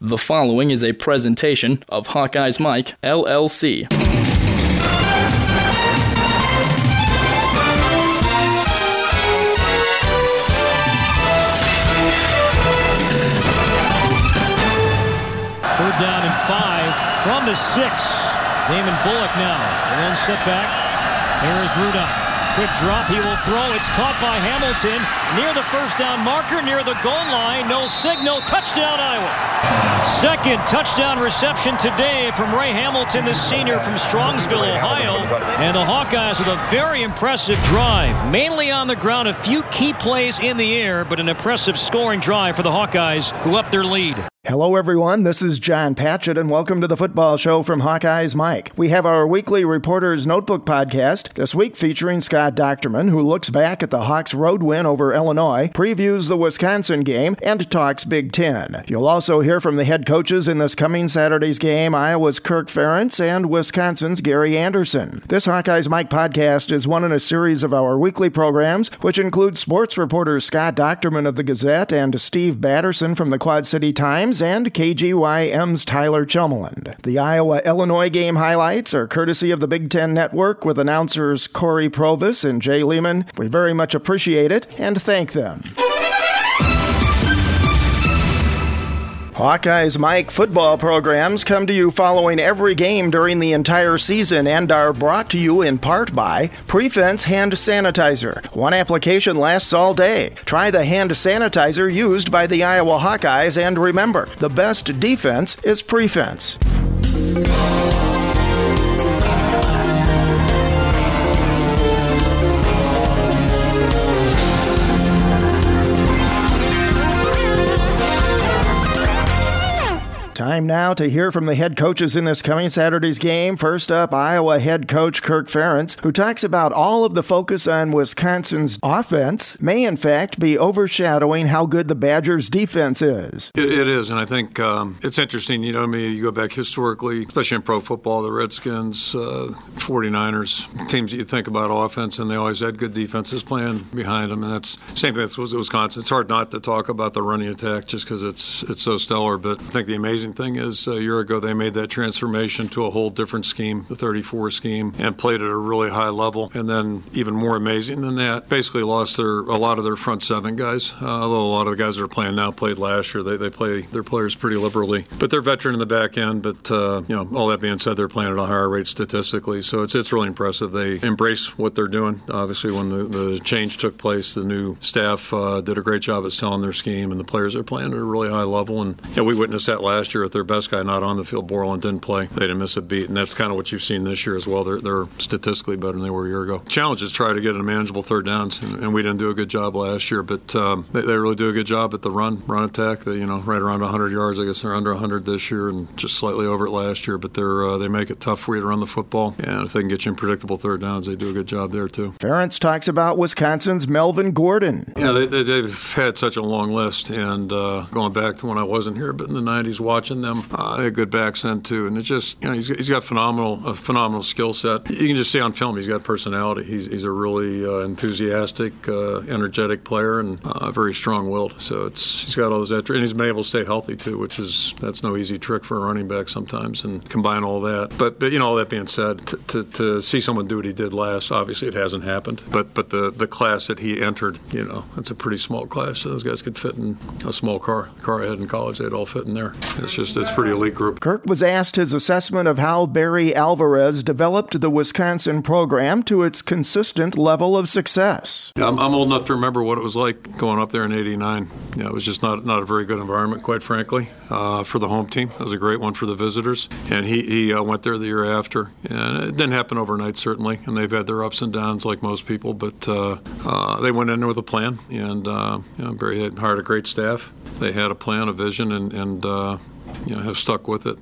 The following is a presentation of Hawkeyes Mike, LLC. Third down and five from the six. Damon Bullock now. And then set back. Here is Rudock. Quick drop. He will throw. It's caught by Hamilton near the first down marker, near the goal line. No signal. Touchdown, Iowa. Second touchdown reception today from Ray Hamilton, the senior from Strongsville, Ohio. And the Hawkeyes with a very impressive drive, mainly on the ground. A few key plays in the air, but an impressive scoring drive for the Hawkeyes, who up their lead. Hello, everyone. This is John Patchett, and welcome to the football show from Hawkeyes Mike. We have our weekly Reporter's Notebook podcast, this week featuring Scott Dochterman, who looks back at the Hawks' road win over Illinois, previews the Wisconsin game, and talks Big Ten. You'll also hear from the head coaches in this coming Saturday's game Iowa's Kirk Ferentz and Wisconsin's Gary Anderson. This Hawkeyes Mike podcast is one in a series of our weekly programs, which include sports reporters Scott Dochterman of the Gazette and Steve Batterson from the Quad City Times and KGYM's Tyler Chummeland. The Iowa Illinois game highlights are courtesy of the Big Ten Network with announcers Cory Provus and J Leman. We very much appreciate it and thank them. Hawkeyes Mike football programs come to you following every game during the entire season and are brought to you in part by Prefense Hand Sanitizer. One application lasts all day. Try the hand sanitizer used by the Iowa Hawkeyes and remember, the best defense is prefense. Time now to hear from the head coaches in this coming Saturday's game. First up, Iowa head coach Kirk Ferentz, who talks about all of the focus on Wisconsin's offense may in fact be overshadowing how good the Badgers' defense is. it, it is, and I think um, it's interesting. You know, I mean, you go back historically, especially in pro football, the Redskins, uh, 49ers, teams that you think about offense, and they always had good defenses playing behind them, and that's same thing with Wisconsin. It's hard not to talk about the running attack just because it's it's so stellar, but I think the amazing thing is a year ago they made that transformation to a whole different scheme, the 34 scheme, and played at a really high level. And then even more amazing than that, basically lost their a lot of their front seven guys. Uh, although a lot of the guys that are playing now played last year, they, they play their players pretty liberally. But they're veteran in the back end. But uh, you know, all that being said, they're playing at a higher rate statistically. So it's it's really impressive. They embrace what they're doing. Obviously, when the, the change took place, the new staff uh, did a great job at selling their scheme, and the players are playing at a really high level. And yeah, we witnessed that last year with their best guy not on the field. Borland didn't play. They didn't miss a beat, and that's kind of what you've seen this year as well. They're, they're statistically better than they were a year ago. Challenge is try to get a manageable third downs, and, and we didn't do a good job last year, but um, they, they, really do a good job at the run run attack. They, you know, right around 100 yards. I guess they're under 100 this year, and just slightly over it last year. But they're uh, they make it tough for you to run the football, and if they can get you in predictable third downs, they do a good job there too. Ferentz talks about Wisconsin's Melvin Gordon. Yeah, they, they, have had such a long list, and uh, going back to when I wasn't here, but in the 90s, watching them, uh, they good backs then too, and it's just you know he's, he's got phenomenal a phenomenal skill set. You can just see on film he's got personality. He's, he's a really uh, enthusiastic, uh, energetic player and uh, very strong-willed. So it's he's got all those attributes, and he's been able to stay healthy too, which is that's no easy trick for a running back sometimes. And combine all that, but but you know all that being said, to, to, to see someone do what he did last, obviously it hasn't happened. But but the the class that he entered, you know, it's a pretty small class. So those guys could fit in a small car car I had in college. They'd all fit in there. It's just it's pretty elite group. Kirk was asked his assessment of how Barry Alvarez developed the Wisconsin program to its consistent level of success. Yeah, I'm, I'm, old enough to remember what it was like going up there in '89. Yeah, it was just not not a very good environment, quite frankly, uh, for the home team. It was a great one for the visitors, and he he uh, went there the year after, and it didn't happen overnight, certainly, and they've had their ups and downs like most people, but uh, uh they went in there with a plan, and uh, you know, Barry had hired a great staff. They had a plan, a vision, and and uh, you know have stuck with it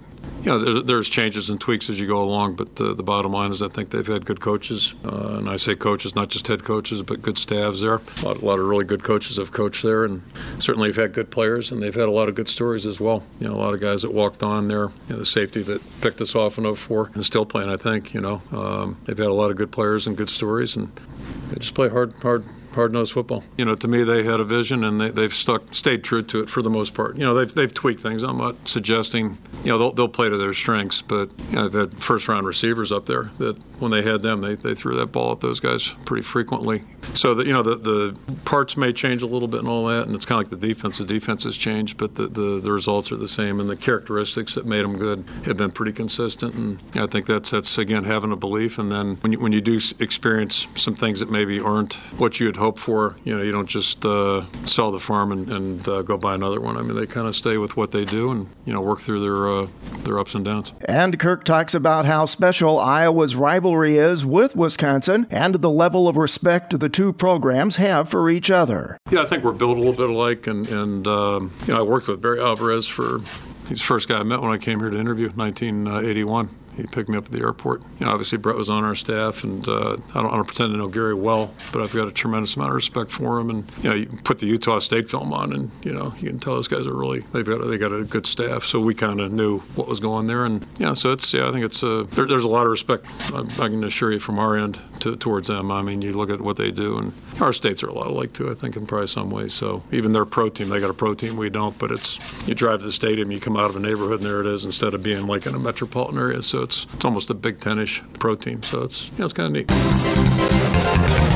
you know, there's, there's, changes and tweaks as you go along, but the, the bottom line is I think they've had good coaches, uh, and I say coaches, not just head coaches, but good staffs there. A lot, a lot, of really good coaches have coached there, and certainly have had good players, and they've had a lot of good stories as well. You know, a lot of guys that walked on there, you know, the safety that picked us off in 04 and still playing, I think. You know, um, they've had a lot of good players and good stories, and they just play hard, hard, hard nosed football. You know, to me, they had a vision and they, they've stuck, stayed true to it for the most part. You know, they've, they've tweaked things. I'm not suggesting, you know, they'll, they'll play to their strengths, but you know, they've had first round receivers up there that when they had them, they, they threw that ball at those guys pretty frequently. So, that, you know, the, the parts may change a little bit and all that, and it's kind of like the defense. The defense has changed, but the, the, the results are the same, and the characteristics that made them good have been pretty consistent. And I think that's, that's again, having a belief. And then when you, when you do experience some things that maybe aren't what you had hoped for, you know, you don't just uh, sell the farm and, and uh, go buy another one. I mean, they kind of stay with what they do and, you know, work through their, uh, their ups and downs. And Kirk talks about how special Iowa's rivalry is with Wisconsin and the level of respect the two programs have for each other. Yeah, I think we're built a little bit alike. And, and um, you know, I worked with Barry Alvarez for, he's the first guy I met when I came here to interview, in 1981 he picked me up at the airport. You know, obviously Brett was on our staff, and uh, I, don't, I, don't, pretend to know Gary well, but I've got a tremendous amount of respect for him. And you know, you put the Utah State film on, and you know, you can tell those guys are really they've got they got a good staff. So we kind of knew what was going there, and yeah, so it's yeah, I think it's uh, there, there's a lot of respect. I, I, can assure you from our end to, towards them. I mean, you look at what they do, and our states are a lot alike too. I think in probably some ways. So even their pro team, they got a pro team, we don't. But it's you drive to the stadium, you come out of a neighborhood, and there it is, instead of being like in a metropolitan area. So it's it's almost a Big Ten-ish pro team. So it's you know, it's kind of neat.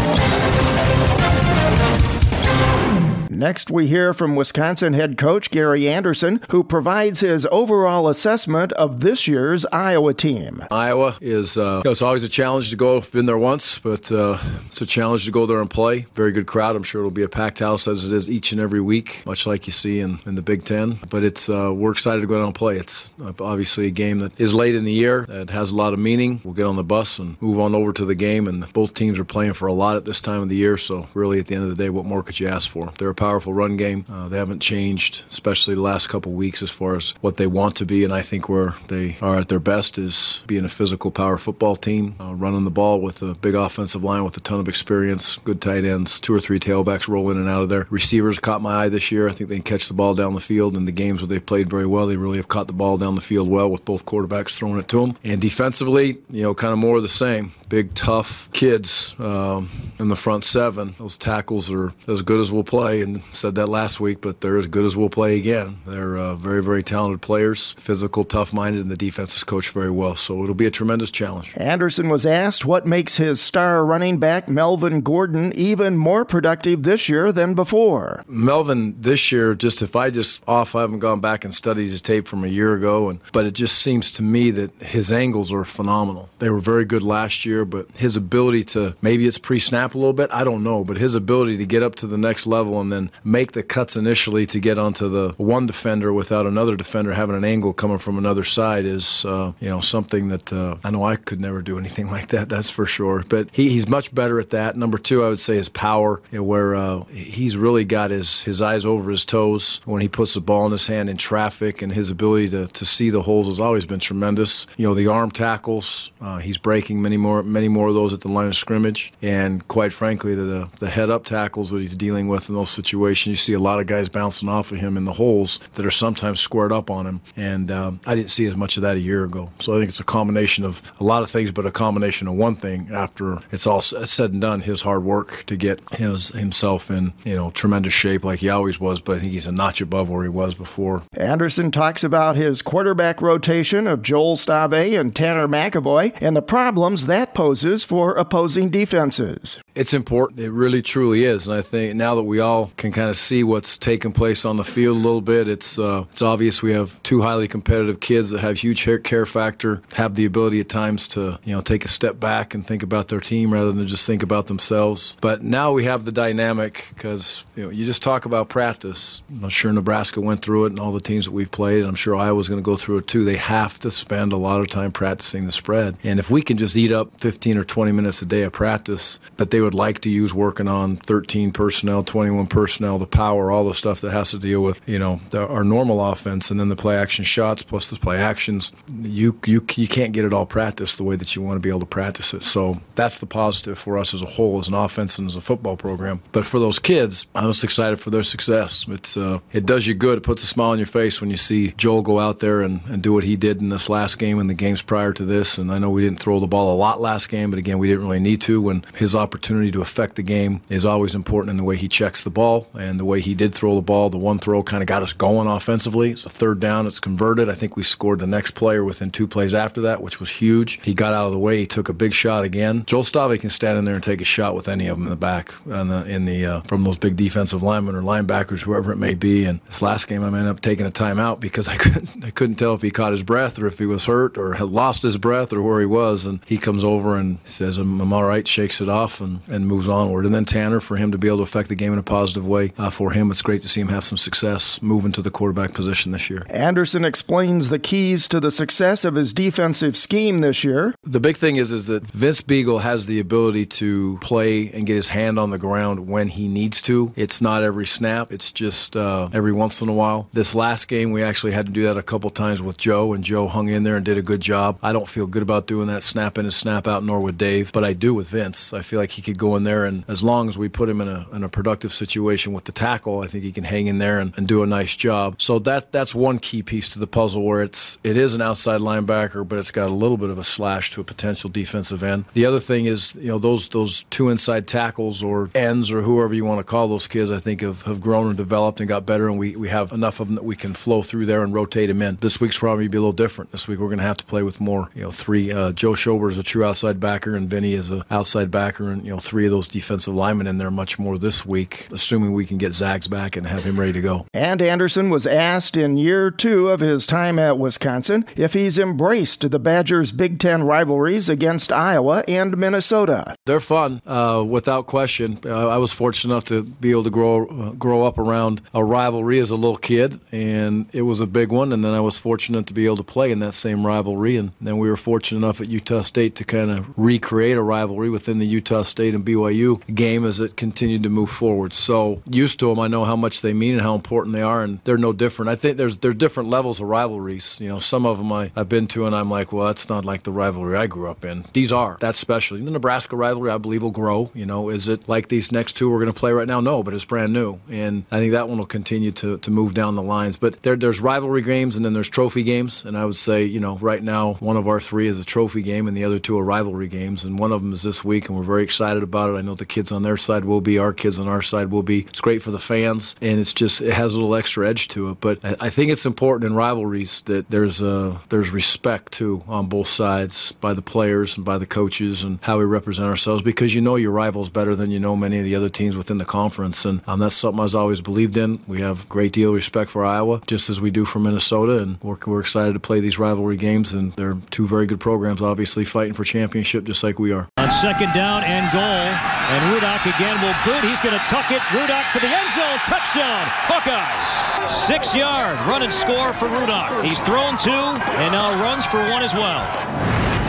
Next, we hear from Wisconsin head coach Gary Anderson, who provides his overall assessment of this year's Iowa team. Iowa is, uh, you know, it's always a challenge to go. I've been there once, but uh, it's a challenge to go there and play. Very good crowd. I'm sure it'll be a packed house as it is each and every week, much like you see in, in the Big Ten. But it's uh, we're excited to go down and play. It's obviously a game that is late in the year. It has a lot of meaning. We'll get on the bus and move on over to the game. And both teams are playing for a lot at this time of the year. So really, at the end of the day, what more could you ask for? They're a powerful run game. Uh, they haven't changed, especially the last couple weeks, as far as what they want to be. And I think where they are at their best is being a physical power football team, uh, running the ball with a big offensive line with a ton of experience, good tight ends, two or three tailbacks roll in and out of there. Receivers caught my eye this year. I think they can catch the ball down the field. In the games where they've played very well, they really have caught the ball down the field well with both quarterbacks throwing it to them. And defensively, you know, kind of more of the same. Big, tough kids um, in the front seven. Those tackles are as good as we'll play, and said that last week, but they're as good as we'll play again. They're uh, very, very talented players, physical, tough minded, and the defense is coached very well. So it'll be a tremendous challenge. Anderson was asked what makes his star running back, Melvin Gordon, even more productive this year than before. Melvin, this year, just if I just off, I haven't gone back and studied his tape from a year ago, and but it just seems to me that his angles are phenomenal. They were very good last year, but his ability to maybe it's pre snap a little bit, I don't know, but his ability to get up to the next level and then make the cuts initially to get onto the one defender without another defender having an angle coming from another side is, uh, you know, something that uh, I know I could never do anything like that. That's for sure. But he, he's much better at that. Number two, I would say his power, you know, where uh, he's really got his his eyes over his toes when he puts the ball in his hand in traffic, and his ability to, to see the holes has always been tremendous. You know, the arm tackles, uh, he's breaking many more many more of those at the line of scrimmage, and quite frankly, the the head up tackles that he's dealing with in those situations, you see a lot of guys bouncing off of him in the holes that are sometimes squared up on him. And um, I didn't see as much of that a year ago. So I think it's a combination of a lot of things, but a combination of one thing after it's all said and done, his hard work to get his, himself in, you know, tremendous shape like he always was, but I think he's a notch above where he was before. Anderson talks about his quarterback rotation of Joel Stave and Tanner McEvoy and the problems that poses for opposing defenses. It's important. It really, truly is. And I think now that we all can kind of see what's taking place on the field a little bit, it's uh, it's obvious we have two highly competitive kids that have huge care factor, have the ability at times to you know take a step back and think about their team rather than just think about themselves. But now we have the dynamic because you know you just talk about practice. I'm sure Nebraska went through it and all the teams that we've played, and I'm sure Iowa's going to go through it too. They have to spend a lot of time practicing the spread, and if we can just eat up 15 or 20 minutes a day of practice, but they would like to use working on 13 personnel, 21 personnel, the power, all the stuff that has to deal with you know the, our normal offense, and then the play action shots plus the play actions. You you you can't get it all practiced the way that you want to be able to practice it. So that's the positive for us as a whole, as an offense and as a football program. But for those kids, I'm just excited for their success. It's uh, it does you good. It puts a smile on your face when you see Joel go out there and, and do what he did in this last game and the games prior to this. And I know we didn't throw the ball a lot last last game, but again, we didn't really need to when his opportunity to affect the game is always important in the way he checks the ball and the way he did throw the ball. The one throw kind of got us going offensively. It's a third down, it's converted. I think we scored the next player within two plays after that, which was huge. He got out of the way, he took a big shot again. Joel Stave can stand in there and take a shot with any of them in the back in the, in the uh, from those big defensive linemen or linebackers, whoever it may be. And this last game, I ended up taking a timeout because I couldn't I couldn't tell if he caught his breath or if he was hurt or had lost his breath or where he was. And he comes over and says, "I'm, I'm all right," shakes it off and, and moves onward. And then Tanner, for him to be able to affect the game in a positive way, uh, for him, it's great to see him have some success moving to the quarterback position this year. Anderson explains the keys to the success of his defensive scheme this year. The big thing is is that Vince Biegel has the ability to play and get his hand on the ground when he needs to. It's not every snap. It's just uh, every once in a while. This last game, we actually had to do that a couple times with Joe, and Joe hung in there and did a good job. I don't feel good about doing that snap in and snap out, nor with Dave, but I do with Vince. I feel like he could go in there, and as long as we put him in a, in a productive situation with the tackle, I think he can hang in there and, and do a nice job. So that that's one key piece to the puzzle where it's it is an outside linebacker, but it's got a little bit of a slash to a potential defensive end. The other thing is, you know, those those two inside tackles or ends or whoever you want to call those kids, I think have, have grown and developed and got better, and we, we have enough of them that we can flow through there and rotate them in. This week's probably be a little different. This week we're going to have to play with more, you know, three. Uh, Joe Schobert is a true outside backer, and Vinny is an outside backer, and you know, three of those defensive linemen in there much more this week, assuming we can get Zags back and have him ready to go. And Anderson was asked in year two of his time at Wisconsin if he's embraced the Badgers' Big Ten rivalries against Iowa and Minnesota. They're fun, uh, without question. Uh, I was fortunate enough to be able to grow uh, grow up around a rivalry as a little kid, and it was a big one. And then I was fortunate to be able to play in that same rivalry. And then we were fortunate enough at Utah State to kind of recreate a rivalry within the Utah State and BYU game as it continued to move forward. So used to them, I know how much they mean and how important they are, and they're no different. I think there's there's different levels of rivalries. You know, some of them I, I've been to, and I'm like, well, that's not like the rivalry I grew up in. These are. That's special. The Nebraska rivalry, I believe, will grow. You know, is it like these next two we're going to play right now? No, but it's brand new, and I think that one will continue to, to move down the lines. But there, there's rivalry games, and then there's trophy games, and I would say, you know, right now one of our three is a trophy game, and the other two are rivalry games, and one of them is this week, and we're very excited about it. I know the kids on their side will be, our kids on our side will be. It's great for the fans, and it's just it has a little extra edge to it. But I, think it's important in rivalries that there's a there's respect too on both sides by the players and by the coaches and how we represent ourselves because you know your rivals better than you know many of the other teams within the conference, and um, that's something I've always believed in. We have a great deal of respect for Iowa, just as we do for Minnesota, and we're, we're excited to play these rivalry games. And they're two very good programs, obviously fighting for championship just like we are. On second down and goal, and Rudock again will boot. He's going to tuck it. Rudock for the end zone. Touchdown, Hawkeyes. Six yard run and score for Rudock. He's thrown two and now runs for one as well.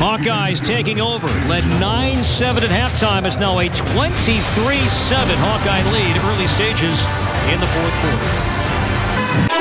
Hawkeyes taking over. Led 9-7 at halftime. It's now a 23-7 Hawkeye lead early stages in the fourth quarter.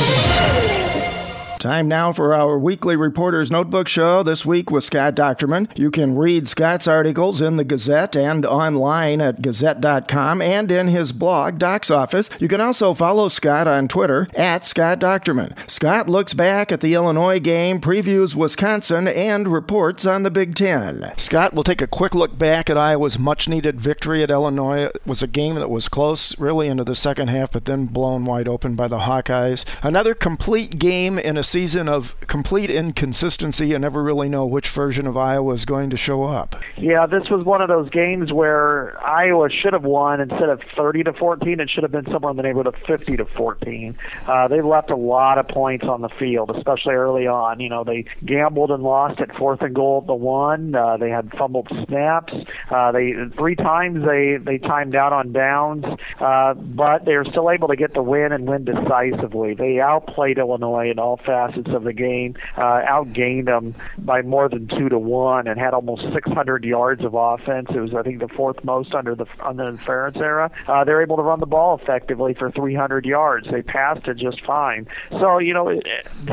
Time now for our weekly Reporter's Notebook show. This week with Scott Dochterman. You can read Scott's articles in the Gazette and online at gazette.com and in his blog, Doc's Office. You can also follow Scott on Twitter at Scott Dochterman. Scott looks back at the Illinois game, previews Wisconsin, and reports on the Big Ten. Scott, we'll take a quick look back at Iowa's much needed victory at Illinois. It was a game that was close really into the second half, but then blown wide open by the Hawkeyes. Another complete game in a season of complete inconsistency and never really know which version of Iowa is going to show up. Yeah, this was one of those games where Iowa should have won instead of 30 to 14. It should have been somewhere in the neighborhood of 50 to 14. Uh, they left a lot of points on the field, especially early on. You know, they gambled and lost at fourth and goal at the one. Uh, they had fumbled snaps. Uh, they three times they they timed out on downs, uh, but they were still able to get the win and win decisively. They outplayed Illinois in all facets facets of the game, uh, outgained them by more than two to one, and had almost 600 yards of offense. It was, I think, the fourth most under the under the Ferentz era. Uh, they're able to run the ball effectively for 300 yards. They passed it just fine. So you know,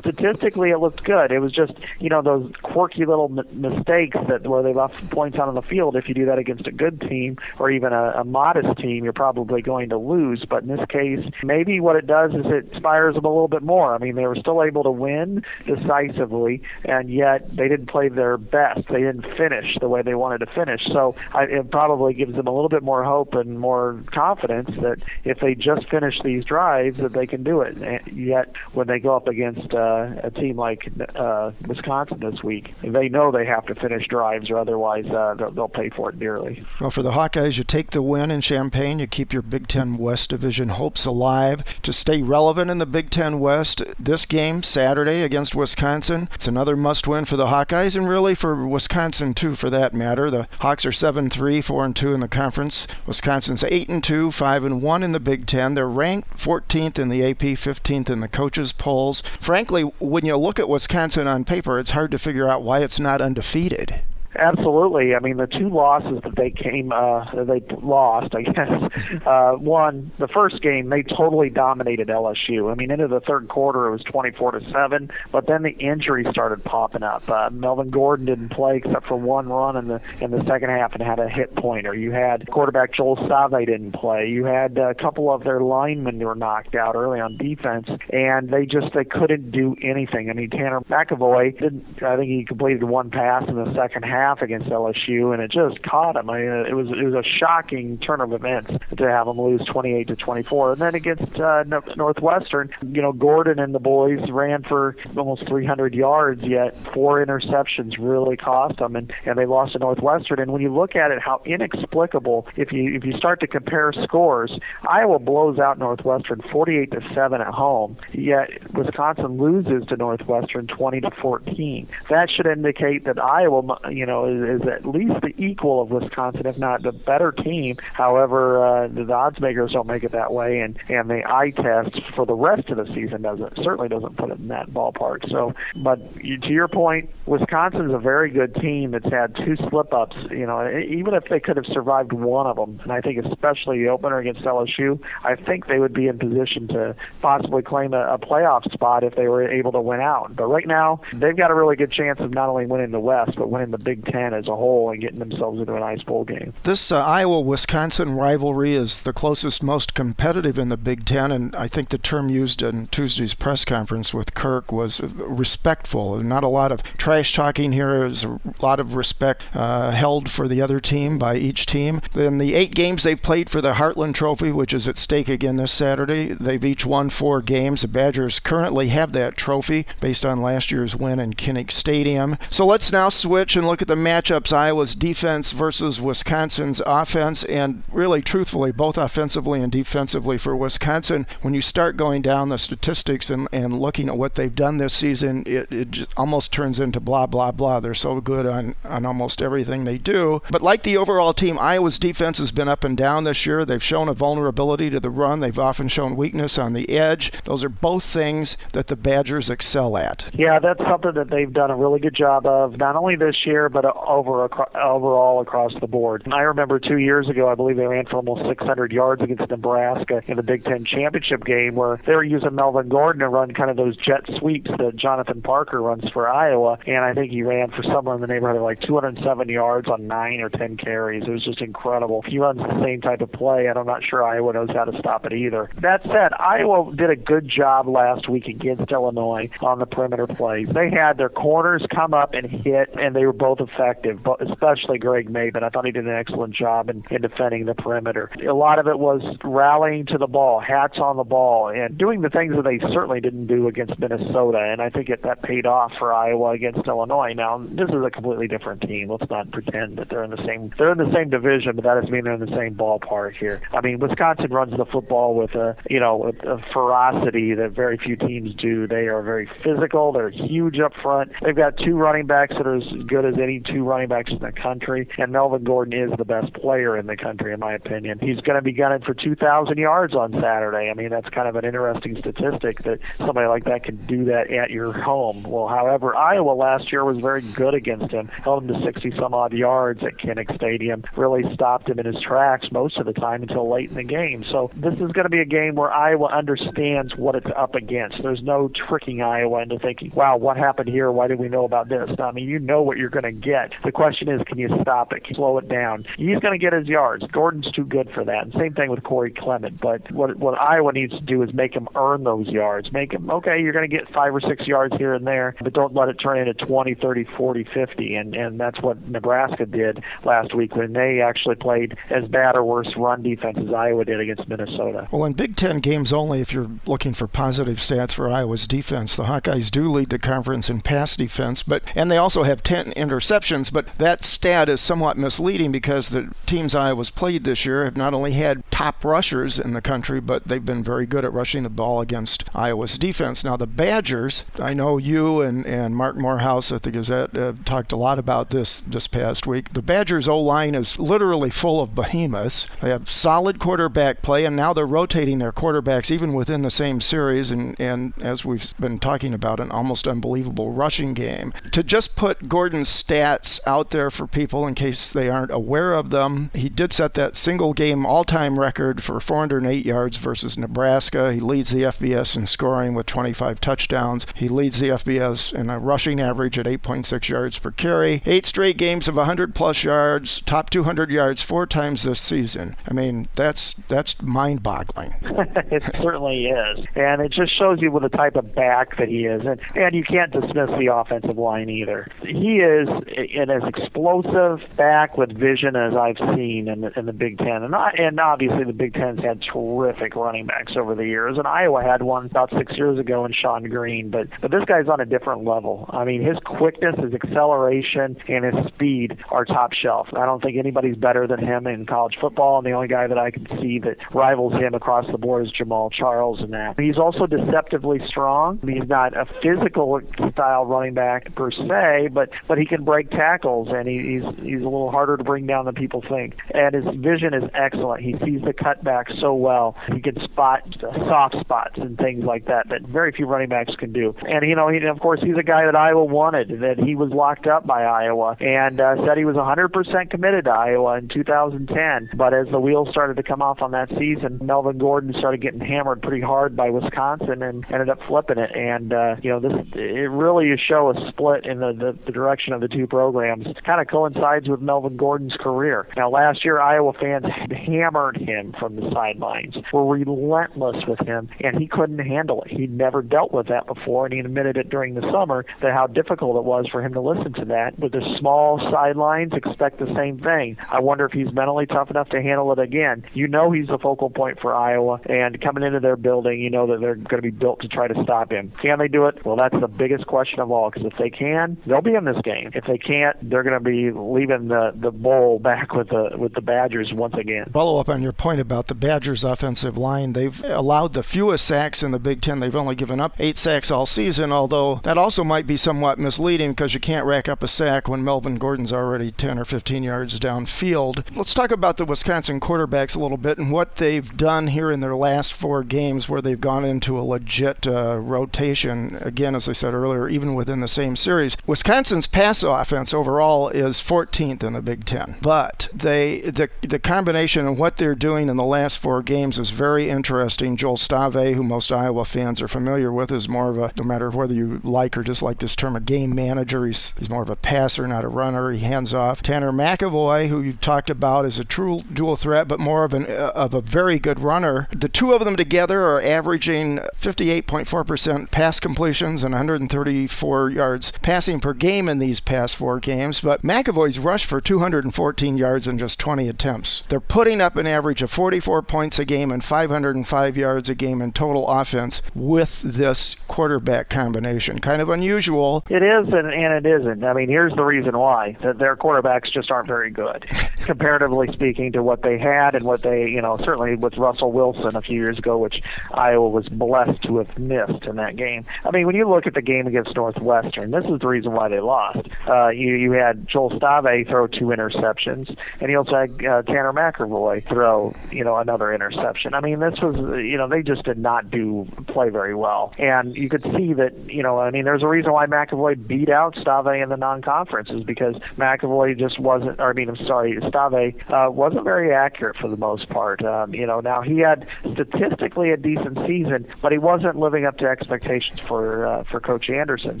statistically, it looked good. It was just you know those quirky little m- mistakes that where they left points out on the field. If you do that against a good team or even a, a modest team, you're probably going to lose. But in this case, maybe what it does is it inspires them a little bit more. I mean, they were still able to win decisively, and yet they didn't play their best. They didn't finish the way they wanted to finish. So I, it probably gives them a little bit more hope and more confidence that if they just finish these drives, that they can do it. And yet, when they go up against uh, a team like uh, Wisconsin this week, they know they have to finish drives, or otherwise uh, they'll, they'll pay for it dearly. Well, for the Hawkeyes, you take the win in Champaign, you keep your Big Ten West Division hopes alive to stay relevant in the Big Ten West. This game Saturday against Wisconsin, it's another must-win for the Hawkeyes, and really for Wisconsin too, for that matter. The Hawks are 7-3, 4 and 2 in the conference. Wisconsin's 8 and 2, 5 and 1 in the Big Ten. They're ranked 14th in the AP, 15th in the coaches polls. Frankly, when you look at Wisconsin on paper, it's hard to figure out why it's not undefeated. Absolutely. I mean, the two losses that they came, uh, they lost, I guess. Uh, one, the first game, they totally dominated LSU. I mean, into the third quarter, it was 24 to seven. But then the injuries started popping up. Uh, Melvin Gordon didn't play except for one run in the in the second half and had a hit pointer. You had quarterback Joel Stave didn't play. You had a couple of their linemen that were knocked out early on defense, and they just they couldn't do anything. I mean, Tanner McEvoy didn't, I think he completed one pass in the second half half against LSU, and it just caught him. I mean, it was it was a shocking turn of events to have them lose 28 to 24. And then against uh, Northwestern, you know, Gordon and the boys ran for almost 300 yards, yet four interceptions really cost them, and and they lost to Northwestern. And when you look at it, how inexplicable if you if you start to compare scores, Iowa blows out Northwestern 48 to seven at home, yet Wisconsin loses to Northwestern 20 to 14. That should indicate that Iowa, you know know, is, is at least the equal of Wisconsin, if not the better team. However, uh, the odds makers don't make it that way, and and the eye test for the rest of the season doesn't certainly doesn't put it in that ballpark. So, but to your point, Wisconsin's a very good team that's had two slip ups. You know, even if they could have survived one of them, and I think especially the opener against LSU, I think they would be in position to possibly claim a, a playoff spot if they were able to win out. But right now, they've got a really good chance of not only winning the West but winning the Big Big Ten as a whole and getting themselves into a nice bowl game. This uh, Iowa Wisconsin rivalry is the closest, most competitive in the Big Ten, and I think the term used in Tuesday's press conference with Kirk was respectful. Not a lot of trash talking here. There's a lot of respect uh, held for the other team by each team. In the eight games they've played for the Heartland Trophy, which is at stake again this Saturday, they've each won four games. The Badgers currently have that trophy based on last year's win in Kinnick Stadium. So let's now switch and look at the matchups Iowa's defense versus Wisconsin's offense, and really, truthfully, both offensively and defensively for Wisconsin. When you start going down the statistics and, and looking at what they've done this season, it, it almost turns into blah, blah, blah. They're so good on, on almost everything they do. But like the overall team, Iowa's defense has been up and down this year. They've shown a vulnerability to the run, they've often shown weakness on the edge. Those are both things that the Badgers excel at. Yeah, that's something that they've done a really good job of, not only this year, but but over overall across the board. I remember two years ago, I believe they ran for almost 600 yards against Nebraska in the Big Ten championship game, where they were using Melvin Gordon to run kind of those jet sweeps that Jonathan Parker runs for Iowa, and I think he ran for somewhere in the neighborhood of like 207 yards on nine or 10 carries. It was just incredible. If he runs the same type of play, and I'm not sure Iowa knows how to stop it either. That said, Iowa did a good job last week against Illinois on the perimeter plays. They had their corners come up and hit, and they were both effective, but especially Greg Mabin, but I thought he did an excellent job in, in defending the perimeter. A lot of it was rallying to the ball, hats on the ball, and doing the things that they certainly didn't do against Minnesota, and I think it, that paid off for Iowa against Illinois. Now, this is a completely different team. Let's not pretend that they're in the same they're in the same division, but that doesn't mean they're in the same ballpark here. I mean, Wisconsin runs the football with a you know a, a ferocity that very few teams do. They are very physical. They're huge up front. They've got two running backs that are as good as any two running backs in the country, and Melvin Gordon is the best player in the country, in my opinion. He's going to be gunning for 2,000 yards on Saturday. I mean, that's kind of an interesting statistic that somebody like that can do that at your home. Well, however, Iowa last year was very good against him, held him to 60 some odd yards at Kinnick Stadium, really stopped him in his tracks most of the time until late in the game. So this is going to be a game where Iowa understands what it's up against. There's no tricking Iowa into thinking, wow, what happened here? Why did we know about this? I mean, you know what you're going to get. The question is, can you stop it? Slow it down? He's going to get his yards. Gordon's too good for that. And same thing with Corey Clement. But what what Iowa needs to do is make him earn those yards. Make him okay. You're going to get five or six yards here and there, but don't let it turn into 20, 30, 40, 50. And and that's what Nebraska did last week when they actually played as bad or worse run defense as Iowa did against Minnesota. Well, in Big Ten games only, if you're looking for positive stats for Iowa's defense, the Hawkeyes do lead the conference in pass defense, but and they also have 10 interceptions. But that stat is somewhat misleading because the teams Iowa's played this year have not only had top rushers in the country, but they've been very good at rushing the ball against Iowa's defense. Now the Badgers, I know you and and Marc Morehouse at the Gazette uh, talked a lot about this this past week. The Badgers O line is literally full of behemoths. They have solid quarterback play, and now they're rotating their quarterbacks even within the same series. And, and as we've been talking about, an almost unbelievable rushing game. To just put Gordon's stats out there for people in case they aren't aware of them, he did set that single game all time record for 408 yards versus Nebraska. He leads the FBS in scoring with 25 touchdowns. He leads the FBS in a rushing average at 8.6 yards per carry. Eight straight games of 100 plus yards, top 200 yards four times this season. I mean, that's that's mind-boggling. it certainly is, and it just shows you what the type of back that he is, and and you can't dismiss the offensive line either. He is an as explosive back with vision as I've seen in the, in the Big Ten, and I, and obviously the Big Ten's had terrific running backs over the years, and Iowa had one about six years ago in Shonn Greene, but but this guy's on a different level. I mean, his quickness, his acceleration, and his speed are top shelf. I don't think anybody's better than him in college football, and the only guy that I can see that rivals him across the board is Jamaal Charles in that. He's also deceptively strong. He's not a physical style running back per se, but but he can break tackles, and he, he's he's a little harder to bring down than people think. And his vision is excellent. He sees the cutback so well. He can spot soft spots and things like that that very few running backs can do. And you know, he, of course, he's a guy that Iowa wanted. That he was locked up by Iowa, and uh, said he was 100% committed to Iowa in 2010. But as the wheels started to come off on that season, Melvin Gordon started getting hammered pretty hard by Wisconsin and ended up flipping it. And uh, you know, this it really show a split in the, the, the direction of the two programs. Kind of coincides with Melvin Gordon's career. Now, last year, Iowa fans hammered him from the sidelines, were relentless with him, and he couldn't handle it. He'd never dealt with that before, and he admitted it during the summer that how difficult it was for him to listen to that. With the small sidelines, expect the same thing. I wonder if he's mentally tough enough to handle it again. You know he's the focal point for Iowa, and coming into their building, you know that they're going to be built to try to stop him. Can they do it? Well, that's the biggest question of all, because if they can, they'll be in this game. If they can't, they're going to be leaving the, the bowl back with the with the Badgers once again. Follow up on your point about the Badgers' offensive line. They've allowed the fewest sacks in the Big Ten. They've only given up eight sacks all season, although that also might be somewhat misleading because you can't rack up a sack when Melvin Gordon's already 10 or 15 yards downfield. Let's talk about the Wisconsin quarterbacks a little bit and what they've done here in their last four games where they've gone into a legit uh, rotation. Again, as I said earlier, even within the same series. Wisconsin's pass offense overall is 14th in the Big Ten, but they the the combination of what they're doing in the last four games is very interesting. Joel Stave, who most Iowa fans are familiar with, is more of a no matter whether you like or dislike this term, a game manager. He's he's more of a passer, not a runner. He hands off. Tanner McEvoy, who you've talked about, is a true dual threat, but more of an uh, of a very good runner. The two of them together are averaging 58.4% pass completions and 134 yards passing per game in these past four games. But McEvoy's rushed for 214 yards in just 20 attempts. They're putting up an average of 44 points a game and 505 yards a game in total offense with this quarterback combination. Kind of unusual. It is, and, and it isn't. I mean, here's the reason why: that their quarterbacks just aren't very good. comparatively speaking to what they had and what they, you know, certainly with Russell Wilson a few years ago, which Iowa was blessed to have missed in that game. I mean, when you look at the game against Northwestern, this is the reason why they lost. Uh, you you had Joel Stave throw two interceptions, and you also had uh, Tanner McEvoy throw, you know, another interception. I mean, this was, you know, they just did not do play very well, and you could see that, you know, I mean, there's a reason why McEvoy beat out Stave in the non-conference is because McEvoy just wasn't, or I mean, I'm sorry, Stave uh, wasn't very accurate for the most part. Um, you know, now he had statistically a decent season, but he wasn't living up to expectations for uh, for Coach Anderson.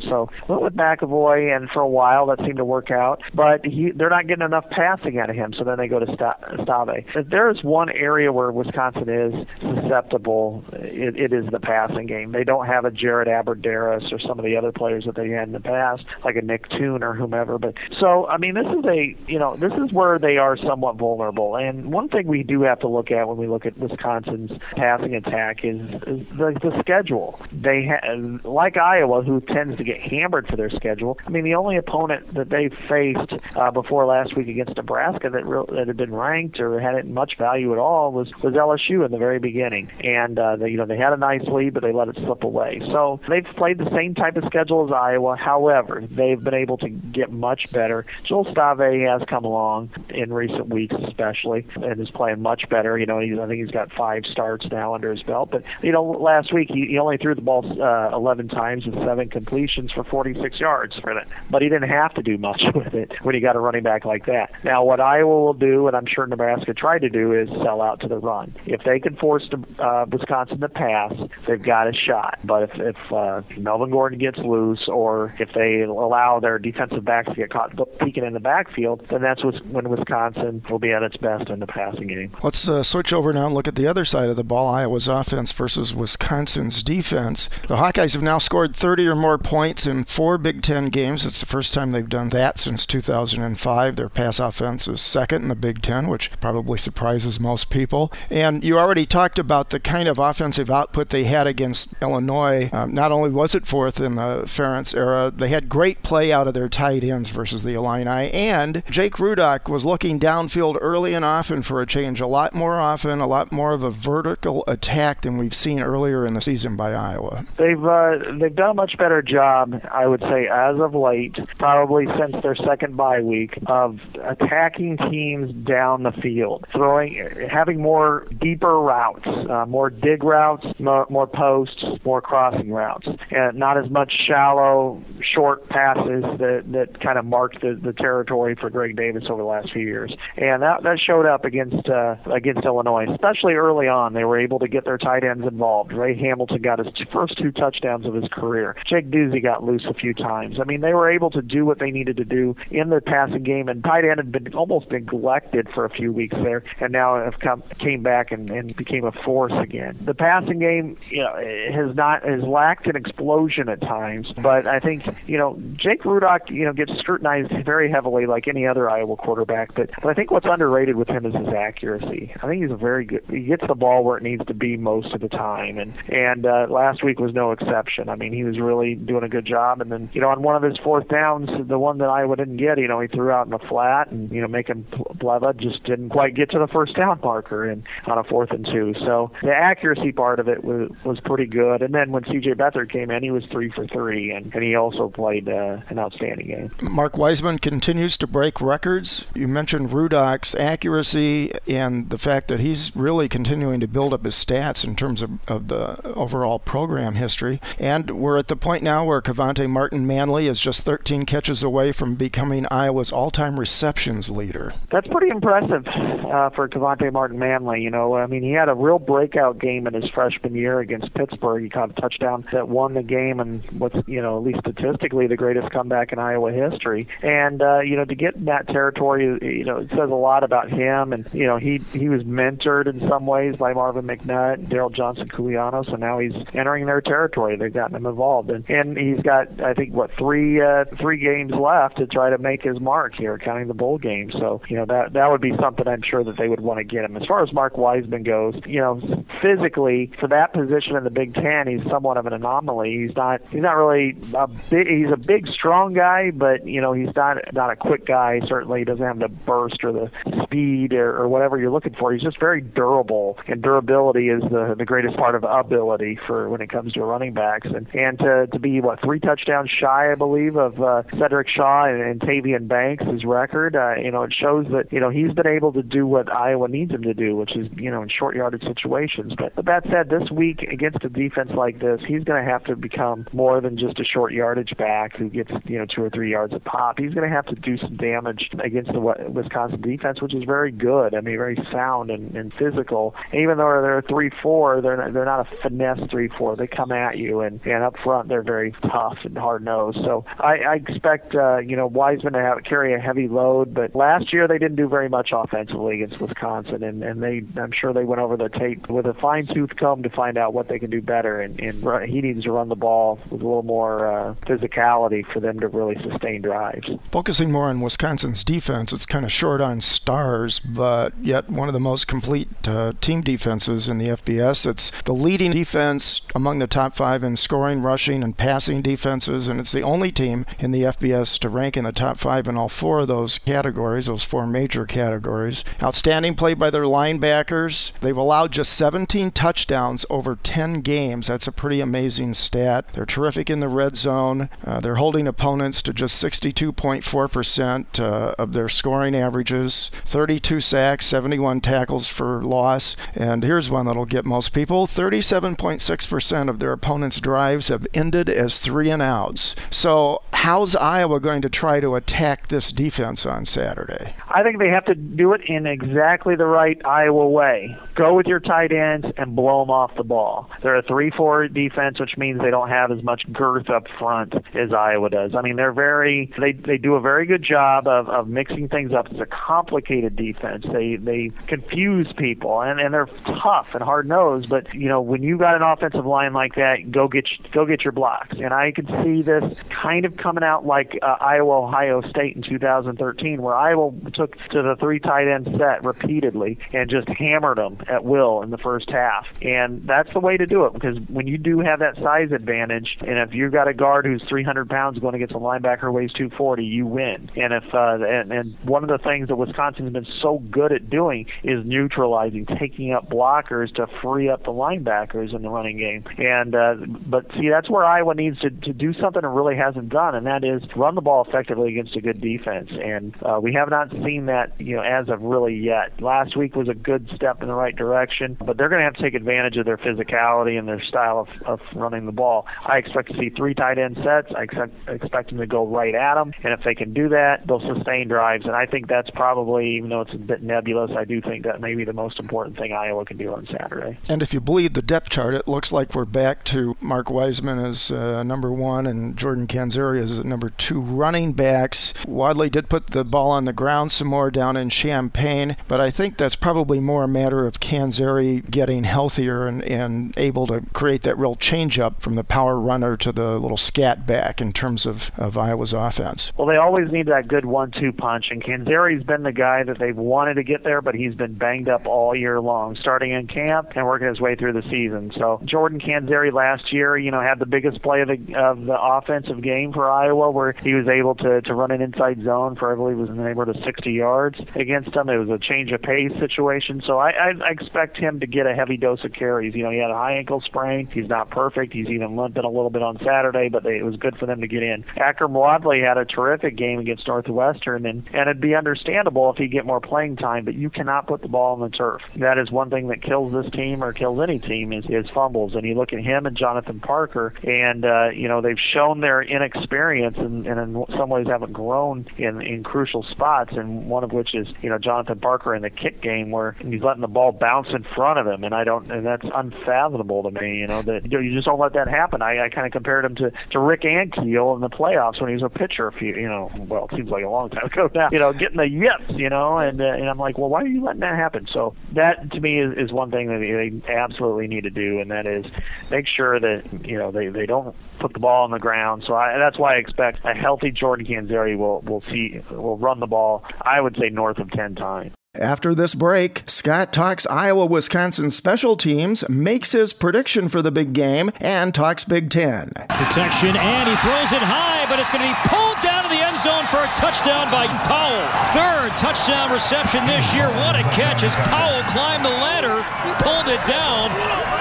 So went with McEvoy, and for a while that seemed to work out. But he, they're not getting enough passing out of him, so then they go to Stave. If there is one area where Wisconsin is susceptible, it, it is the passing game. They don't have a Jared Abbrederis or some of the other players that they had in the past, like a Nick Toon or whomever. But so I mean, this is a you know this is where they are somewhat vulnerable. And one thing we do have to look at when we look at Wisconsin's passing attack is, is the, the schedule. They ha- like Iowa, who tends to get hammered for their schedule. I mean, the only opponent that they faced uh, before last week against Nebraska that re- that had been ranked or had it much value at all was was LSU in the very beginning. And uh, they, you know they had a nice lead, but they let it slip away. So they've played the same type of schedule as Iowa. However, they've been able to get much better. Joel Stave has come along in recent weeks, especially, and is playing much better. You know, he's, I think he's got five starts now under his belt. But you know, last week he, he only threw the ball uh, 11 times with seven completions for 46 yards for it. But he didn't have to do much with it when he got a running back like that. Now, what Iowa will do, and I'm sure Nebraska tried to do, is sell out to the run. If they can force uh, Wisconsin to pass, they've got a shot. But if, if uh, Melvin Gordon gets loose, or if they allow their defensive backs to get caught peeking in the backfield, then that's when Wisconsin will be at its best in the passing game. Let's uh, switch over now and look at the other side of the ball Iowa's offense versus Wisconsin's defense. The Hawkeyes have now scored 30 or more points in four Big Ten games. It's the first time they've done that since 2005. Their pass offense is second in the Big Ten, which probably surprises most people. And you already talked about the kind of offensive output they had against Illinois. Um, not only was it fourth in the Ferentz era, they had great play out of their tight ends versus the Illini. And Jake Rudock was looking downfield early and often for a change, a lot more often, a lot more of a vertical attack than we've seen earlier in the season by Iowa. They've uh, they've done a much better job, I would say, as of late, probably since their second bye week, of attacking teams down the field, throwing, having more deeper routes, uh, more dig routes, more, more posts, more crossing routes, and not as much shallow, short passes that that kind of marked the, the territory for Greg Davis over the last few years. And that that showed up against uh, against Illinois, especially early on. They were able to get their tight ends involved. Ray Hamilton got his first two touchdowns of his career. Jake Duzey got loose a few times. I mean, they were able to do what they needed to do in the passing game, and tight end had been almost neglected for a few weeks there, and now have come came back and, and became a force again. The passing game, you know, has not has lacked an explosion at times, but I think you know Jake Rudock, you know, gets scrutinized very heavily like any other Iowa quarterback, but, but I think what's underrated with him is his accuracy. I think he's a very good. He gets the ball where it needs to be most of the time, and and uh, last week was no exception. I mean, he was really doing a good job, and then you know on one of his fourth downs, the one that Iowa didn't get, you know, he threw out in the flat, and you know making Bleva just didn't quite get to the first down marker, and on a fourth and two. So the accuracy part of it was was pretty good, and then when C.J. Beathard came in, he was three for three, and and he also played uh, an outstanding game. Mark Weisman continues to break records. You mentioned Rudock's accuracy and the fact that he's really continuing to build up his stats in terms of, of the overall program history. And we're at the point now where Kevonte Martin Manley is just 13 catches away from becoming Iowa's all-time receptions leader. That's pretty impressive uh, for Kevonte Martin Manley. You know, I mean, he had a real breakout game in his freshman year against Pittsburgh. He caught a touchdown that won the game, and what's you know at least statistically the greatest comeback in Iowa history. And uh, you know, to get in that territory, you know, it says a lot about him. And you know, he he was mentored in some ways by Marvin McNutt, Derrell Johnson Koulianos, so now he's entering their territory. They've gotten him involved, and and he's got I think what three uh, three games left to try to make his mark here, counting the bowl game. So you know that that would be something I'm sure that they would want to get him. As far as Mark Weisman goes, you know, physically for that position in the Big Ten, he's somewhat of an anomaly. He's not he's not really a big, he's a big strong guy, but you know he's not not a quick guy. Certainly, he doesn't have the burst or the speed or, or whatever you're looking for. He's just very durable, and durability is the the greatest part of ability for when it comes to running backs. And and to to be what three touchdowns shy, I believe, of uh, Sedrick Shaw and, and Tavian Banks' his record. Uh, you know, it shows that you know he's been able to do what Iowa needs him to do, which is you know in short yardage situations. But, but that said, this week against a defense like this, he's going to have to become more than just a short yardage back who gets you know two or three yards a pop. He's going to have to do some damage against the Wisconsin defense, which is very good. I mean, very sound and, and physical. even though they're three four, they're not, they're not a finesse three four. They come at you, and and up front they're very tough and hard nosed. So I, I expect uh, you know Weisman to have, carry a heavy load, but last year they didn't do very much offensively against Wisconsin, and and they I'm sure they went over the tape with a fine tooth comb to find out what they can do better. And, and he needs to run the ball with a little more uh, physicality for them to really sustain drives. Focusing more on Wisconsin's defense, it's kind of short on stars, but yet one of the most complete uh, team defenses in the FBS. It's the leading defense among the top five in scoring, rushing, and passing defenses, and it's the only team in the FBS to rank in the top five in all four of those categories, those four major categories. Outstanding play by their linebackers. They've allowed just 17 touchdowns over 10 games. That's a pretty amazing stat. They're terrific in the red zone. Uh, they're holding opponents to just 62.4% uh, of their scoring averages, 32 sacks, 71 tackles for loss. And here's one that'll get most people 37.6% of their opponents' drives have ended as three and outs. So, how's Iowa going to try to attack this defense on Saturday? I think they have to do it in exactly the right Iowa way. Go with your tight ends and blow them off the ball. They're a 3 4 defense, which means they don't have as much girth up front as Iowa does. I mean, they're very, they, they do a very good job of, of mixing things up. It's a complicated defense. They, they confuse people, and, and they're tough and hard nosed, but, you know, when you got an offensive line like that, go get, go get your blocks. And I could see this kind of coming out like uh, Iowa Ohio State in 2013, where Iowa took to the three tight end set repeatedly and just hammered them at will in the first half. And that's the way to do it because when you do have that size advantage, and if you've got a guard who's 300 pounds going against a linebacker who weighs 240, you win. And if uh, and, and one of the things that Wisconsin's been so good at doing is neutralizing, taking up blockers to free up the linebackers in the running game. And uh, but see, that's where Iowa needs to, to do something it really hasn't done, and that is run the ball effectively against a good defense. And uh, we have not seen that you know as of really yet. Last week was a good step in the right direction, but they're going to have to take advantage of their physicality and their style of, of running the ball. I expect to see three tight end sets. I expect, expect them to go right at them, and if they can do that, they'll sustain drives. And I think that's probably, even though it's a bit nebulous, I do think that may be the most important thing Iowa can do on Saturday. And if you believe the depth chart, it looks like we're back to Mark Weisman as uh, number one and Jordan Canzeri as number two running backs. Wadley did put the ball on the ground some more down in Champaign, but I think that's probably more a matter of Canzeri getting healthier and, and able to create that real change up from the power runner to the little scat back in terms of, of Iowa's offense. Well, they always need that good one two punch, and Canzeri's been the guy that they've wanted to get there, but he's been banged up all year long, starting in camp and working his way through the season. So Jordan Canzeri last year, you know, had the biggest play of the, of the offensive game for Iowa where he was able to, to run an inside zone for, I believe, was in the neighborhood of 60 yards against them. It was a change of pace situation. So I, I, expect him to get a heavy dose of carries. You know, he had a high ankle sprain. He's not perfect. He's even limping a little bit on Saturday, but they, it was good for them to get in. Akrum Wadley had a terrific game against Northwestern, and, and it'd be understandable if he get more playing time, but you cannot put the ball on the turf. That is one thing that kills this team or kills any team is, is fumbles. And you look at him and Jonathan Parker, and, uh, you know, they've shown their inexperience and, and in some ways haven't grown in, in crucial spots, and one of which is, you know, Jonathan Parker in the kick game where he's letting the ball bounce in front of him, and I don't, and that's unfathomable to me, you know, that you just don't let that happen. I, I kind of compared him to, to Rick Ankiel in the playoffs when he was a pitcher a few, you know, well, it seems like a long time ago now, you know, getting the yips, you know, and, uh, and I'm like, well, why are you letting that happen? So that to me is, is one thing that they absolutely need to do, and that is make sure that, you know, they, they don't put the ball on the ground. So I, that's why I expect a healthy Jordan Canzeri will, will see, will run the ball, I would say north of 10 times. After this break, Scott talks Iowa Wisconsin special teams, makes his prediction for the big game, and talks Big Ten. Protection, and he throws it high, but it's going to be pulled down to the end zone for a touchdown by Powell. Third touchdown reception this year. What a catch as Powell climbed the ladder, pulled it down,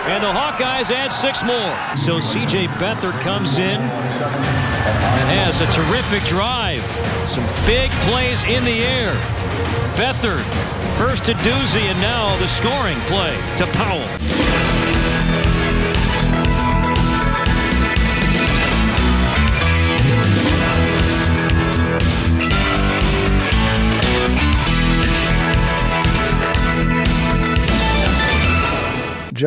and the Hawkeyes add six more. So C.J. Beathard comes in and has a terrific drive. Some big plays in the air. Beathard first to Duzey and now the scoring play to Powell.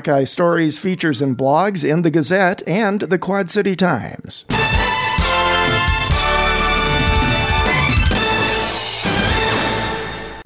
Hawkeye stories, features, and blogs in the Gazette and the Quad City Times.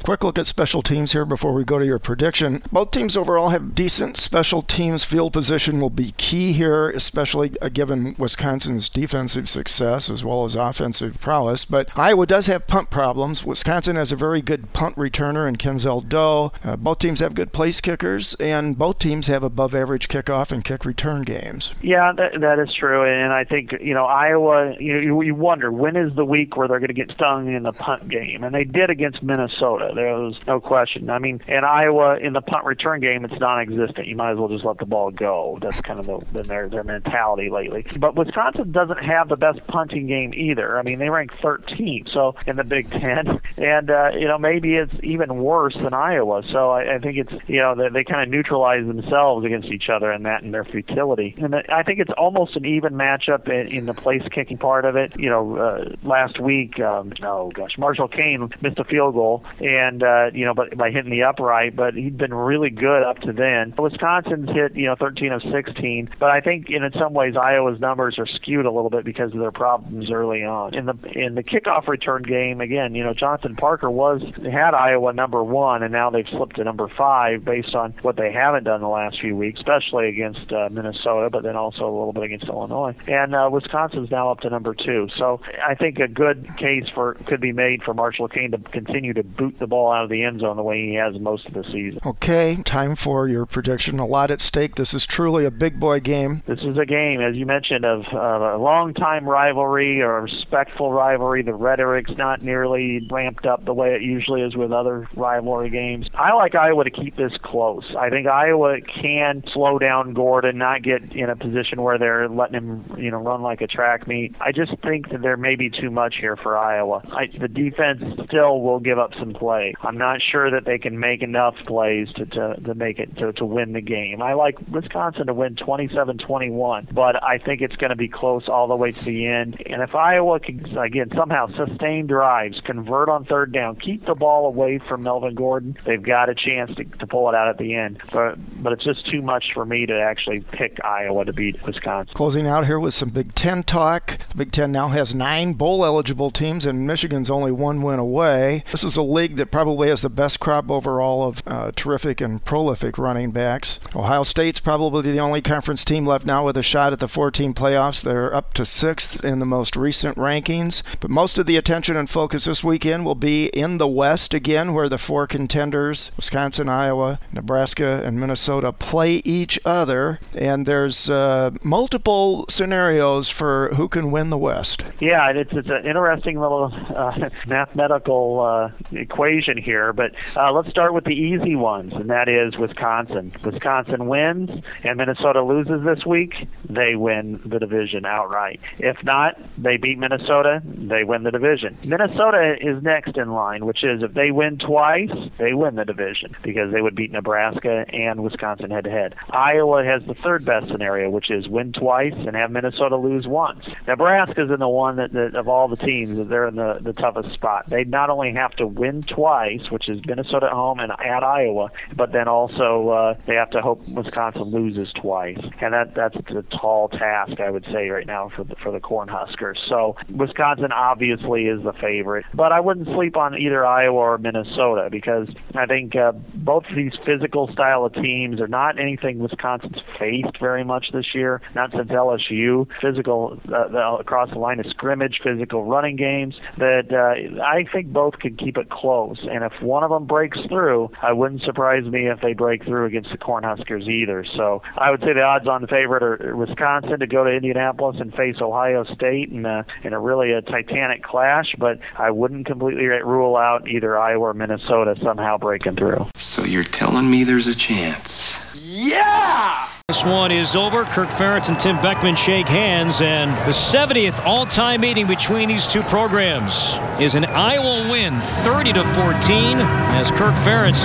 Quick look at special teams here before we go to your prediction. Both teams overall have decent special teams. Field position will be key here, especially given Wisconsin's defensive success as well as offensive prowess. But Iowa does have punt problems. Wisconsin has a very good punt returner in Kenzel Doe. Uh, both teams have good place kickers, and both teams have above average kickoff and kick return games. Yeah, that, that is true. And I think, you know, Iowa, you, you wonder when is the week where they're going to get stung in the punt game? And they did against Minnesota. There was no question. I mean, in Iowa, in the punt return game, it's non-existent. You might as well just let the ball go. That's kind of been their their mentality lately. But Wisconsin doesn't have the best punting game either. I mean, they rank 13th, so in the Big Ten, and uh, you know maybe it's even worse than Iowa. So I, I think it's you know they, they kind of neutralize themselves against each other in that and their futility. And I think it's almost an even matchup in, in the place kicking part of it. You know, uh, last week, um, oh gosh, Marshall Koehn missed a field goal, and uh, you know, but by hitting the upright. But he'd been really good up to then. Wisconsin's hit, you know, 13 of 16. But I think in some ways Iowa's numbers are skewed a little bit because of their problems early on. In the in the kickoff return game, again, you know, Jonathan Parker was had Iowa number one, and now they've slipped to number five based on what they haven't done the last few weeks, especially against uh, Minnesota, but then also a little bit against Illinois. And uh, Wisconsin's now up to number two. So I think a good case for could be made for Marshall Koehn to continue to boot the ball out of the end zone the way he has most of the season. Okay, time for your prediction. A lot at stake. This is truly a big boy game. This is a game, as you mentioned, of uh, a long-time rivalry or respectful rivalry. The rhetoric's not nearly ramped up the way it usually is with other rivalry games. I like Iowa to keep this close. I think Iowa can slow down Gordon, not get in a position where they're letting him, you know, run like a track meet. I just think that there may be too much here for Iowa. I, the defense still will give up some play. I'm not sure that they can make enough plays to, to, to make it to, to win the game. I like Wisconsin to win 27-21, but I think it's going to be close all the way to the end. And if Iowa can again somehow sustain drives, convert on third down, keep the ball away from Melvin Gordon, they've got a chance to, to pull it out at the end. But but it's just too much for me to actually pick Iowa to beat Wisconsin. Closing out here with some Big Ten talk. The Big Ten now has nine bowl eligible teams, and Michigan's only one win away. This is a league that probably has the best crop overall of uh, terrific and prolific running backs. Ohio State's probably the only conference team left now with a shot at the 14 playoffs. They're up to sixth in the most recent rankings. But most of the attention and focus this weekend will be in the West again, where the four contenders Wisconsin, Iowa, Nebraska, and Minnesota play each other. And there's uh, multiple scenarios for who can win the West. Yeah, it's, it's an interesting little uh, mathematical uh, equation here. But uh, let's start with the easy ones, and that is Wisconsin. Wisconsin wins, and Minnesota loses this week. They win the division outright. If not, they beat Minnesota. They win the division. Minnesota is next in line, which is if they win twice, they win the division because they would beat Nebraska and Wisconsin head to head. Iowa has the third best scenario, which is win twice and have Minnesota lose once. Nebraska's in the one that, that of all the teams they're in the, the toughest spot. They not only have to win twice twice, which is Minnesota at home and at Iowa, but then also uh, they have to hope Wisconsin loses twice, and that that's a tall task, I would say, right now for the for the Cornhuskers. So Wisconsin obviously is the favorite, but I wouldn't sleep on either Iowa or Minnesota because I think uh, both of these physical style of teams are not anything Wisconsin's faced very much this year, not since LSU. Physical uh, across the line of scrimmage, physical running games that uh, I think both could keep it close. And if one of them breaks through, I wouldn't surprise me if they break through against the Cornhuskers either. So I would say the odds-on favorite are Wisconsin to go to Indianapolis and face Ohio State in a, in a really a titanic clash, but I wouldn't completely rule out either Iowa or Minnesota somehow breaking through. So you're telling me there's a chance? Yeah! This one is over. Kirk Ferentz and Tim Beckman shake hands, and the 70th all-time meeting between these two programs is an Iowa win, 30 to 14, as Kirk Ferentz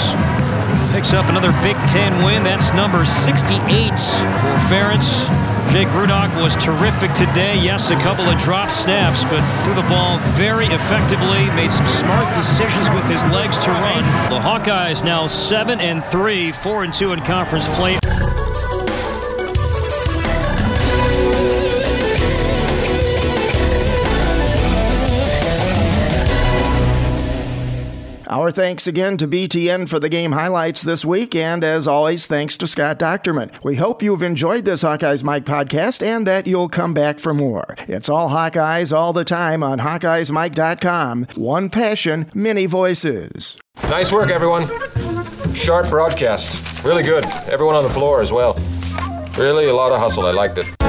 picks up another Big Ten win. That's number 68 for Ferentz. Jake Rudock was terrific today. Yes, a couple of drop snaps, but threw the ball very effectively. Made some smart decisions with his legs to run. The Hawkeyes now seven and three, four and two in conference play. Our thanks again to BTN for the game highlights this week, and as always, thanks to Scott Dochterman. We hope you've enjoyed this Hawkeyes Mike podcast and that you'll come back for more. It's all Hawkeyes all the time on HawkeyesMike.com. One passion, many voices. Nice work, everyone. Sharp broadcast. Really good. Everyone on the floor as well. Really a lot of hustle. I liked it.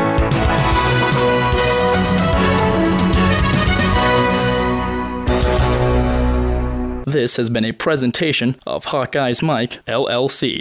This has been a presentation of Hawkeye's Mike, LLC.